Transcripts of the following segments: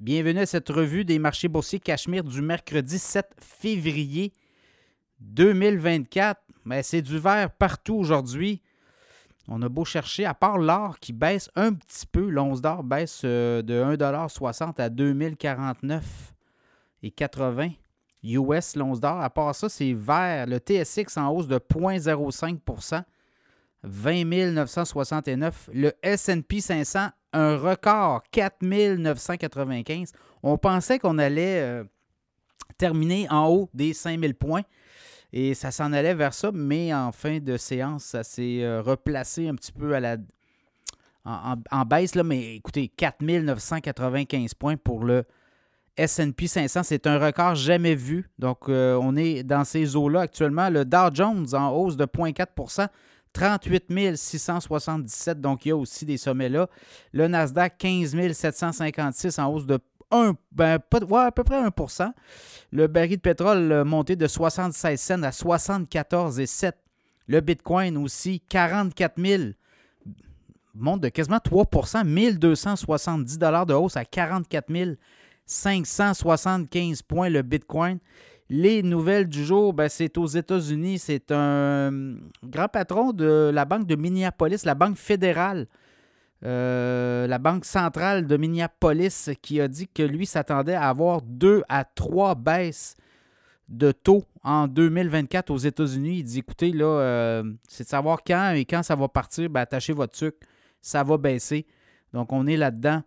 Bienvenue à cette revue des marchés boursiers Cachemire du mercredi 7 février 2024. Mais c'est du vert partout aujourd'hui. On a beau chercher, à part l'or qui baisse un petit peu, l'once d'or baisse euh, de 1,60$ à 2049,80$ US l'once d'or. À part ça, c'est vert. Le TSX en hausse de 0,05% 20 969. Le SP 500, un record, 4 995. On pensait qu'on allait euh, terminer en haut des 5000 points. Et ça s'en allait vers ça, mais en fin de séance, ça s'est euh, replacé un petit peu à la, en, baisse. Là, mais écoutez, 4995 points pour le SP 500, c'est un record jamais vu. Donc, euh, on est dans ces eaux-là actuellement. Le Dow Jones en hausse de 0,4 38 677. Donc, il y a aussi des sommets là. Le Nasdaq, 15 756 en hausse de 1, ben, à peu près 1% Le baril de pétrole monté de 76 cents à 74,7 Le Bitcoin aussi, 44 000 monte de quasiment 3% 1270 de hausse à 44 575 points le Bitcoin. Les nouvelles du jour, ben, c'est aux États-Unis. C'est un grand patron de la Banque de Minneapolis, la Banque fédérale, euh, la Banque centrale de Minneapolis, qui a dit que lui s'attendait à avoir deux à trois baisses de taux en 2024 aux États-Unis. Il dit écoutez, là, euh, c'est de savoir quand et quand ça va partir, ben, attachez votre sucre, ça va baisser. Donc, on est là-dedans.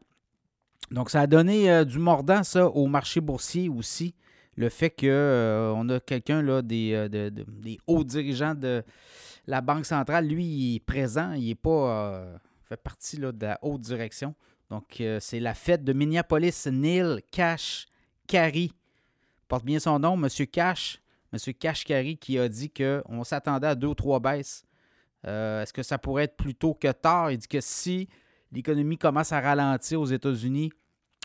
Donc, ça a donné euh, du mordant, ça, au marché boursier aussi. Le fait qu'on euh, a quelqu'un, là, des, des, hauts dirigeants de la Banque centrale, lui, il est présent, il n'est pas fait partie de la haute direction. Donc, euh, c'est la fête de Minneapolis. Neil Cash Carey porte bien son nom, M. Cash. M. Cash Carey qui a dit qu'on s'attendait à deux ou trois baisses. Euh, est-ce que ça pourrait être plus tôt que tard? Il dit que si l'économie commence à ralentir aux États-Unis,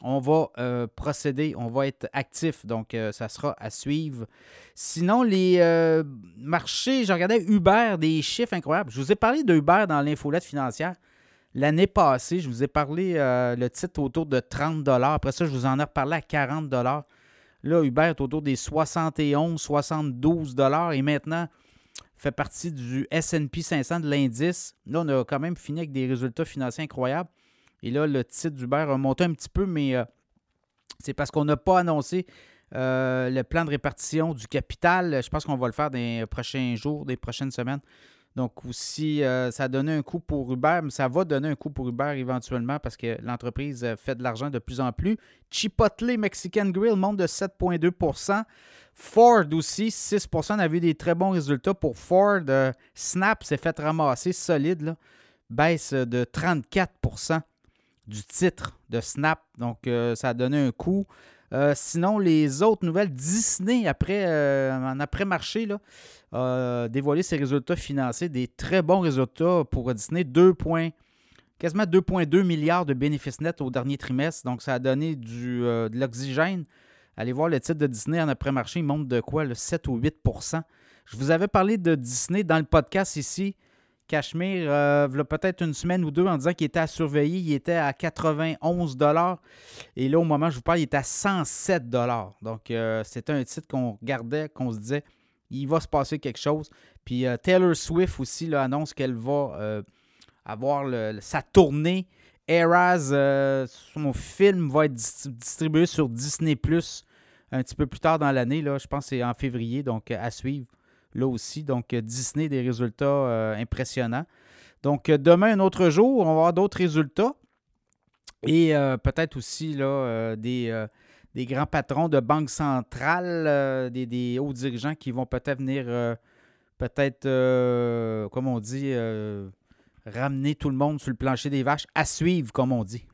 on va euh, procéder, on va être actif. Donc, ça sera à suivre. Sinon, les marchés, je regardais Uber, des chiffres incroyables. Je vous ai parlé de Uber dans l'infolette financière. L'année passée, je vous ai parlé euh, le titre autour de 30 Après ça, je vous en ai reparlé à 40 Là, Uber est autour des 71, 72 Et maintenant, fait partie du SP 500 de l'indice. Là, on a quand même fini avec des résultats financiers incroyables. Et là, le titre d'Uber a monté un petit peu, mais euh, c'est parce qu'on n'a pas annoncé euh, le plan de répartition du capital. Je pense qu'on va le faire les prochains jours, des prochaines semaines. Donc aussi, euh, ça a donné un coup pour Uber, mais ça va donner un coup pour Uber éventuellement parce que l'entreprise fait de l'argent de plus en plus. Chipotle Mexican Grill monte de 7,2% Ford aussi, 6% On a vu des très bons résultats pour Ford. Snap s'est fait ramasser solide, baisse de 34 du titre de Snap. Donc, ça a donné un coup. Euh, sinon, les autres nouvelles, Disney, après, euh, en après-marché, a dévoilé ses résultats financiers, des très bons résultats pour Disney, 2 quasiment 2,2 milliards de bénéfices nets au dernier trimestre. Donc, ça a donné du, euh, de l'oxygène. Allez voir le titre de Disney en après-marché, il monte de quoi? Le 7 ou 8% Je vous avais parlé de Disney dans le podcast ici. Cachemire, euh, il y a peut-être une semaine ou deux, en disant qu'il était à surveiller, il était à 91 Et là, au moment où je vous parle, il était à 107 Donc, euh, c'était un titre qu'on regardait, qu'on se disait, il va se passer quelque chose. Puis euh, Taylor Swift aussi annonce qu'elle va avoir sa tournée. Eras, son film va être distribué sur Disney un petit peu plus tard dans l'année. Je pense que c'est en février, donc à suivre là aussi. Donc, euh, Disney, des résultats euh, impressionnants. Donc, euh, demain, un autre jour, on va avoir d'autres résultats. Et peut-être aussi là, des, des, grands patrons de banques centrales, des, hauts dirigeants qui vont peut-être venir, peut-être, comme on dit, ramener tout le monde sur le plancher des vaches, à suivre, comme on dit.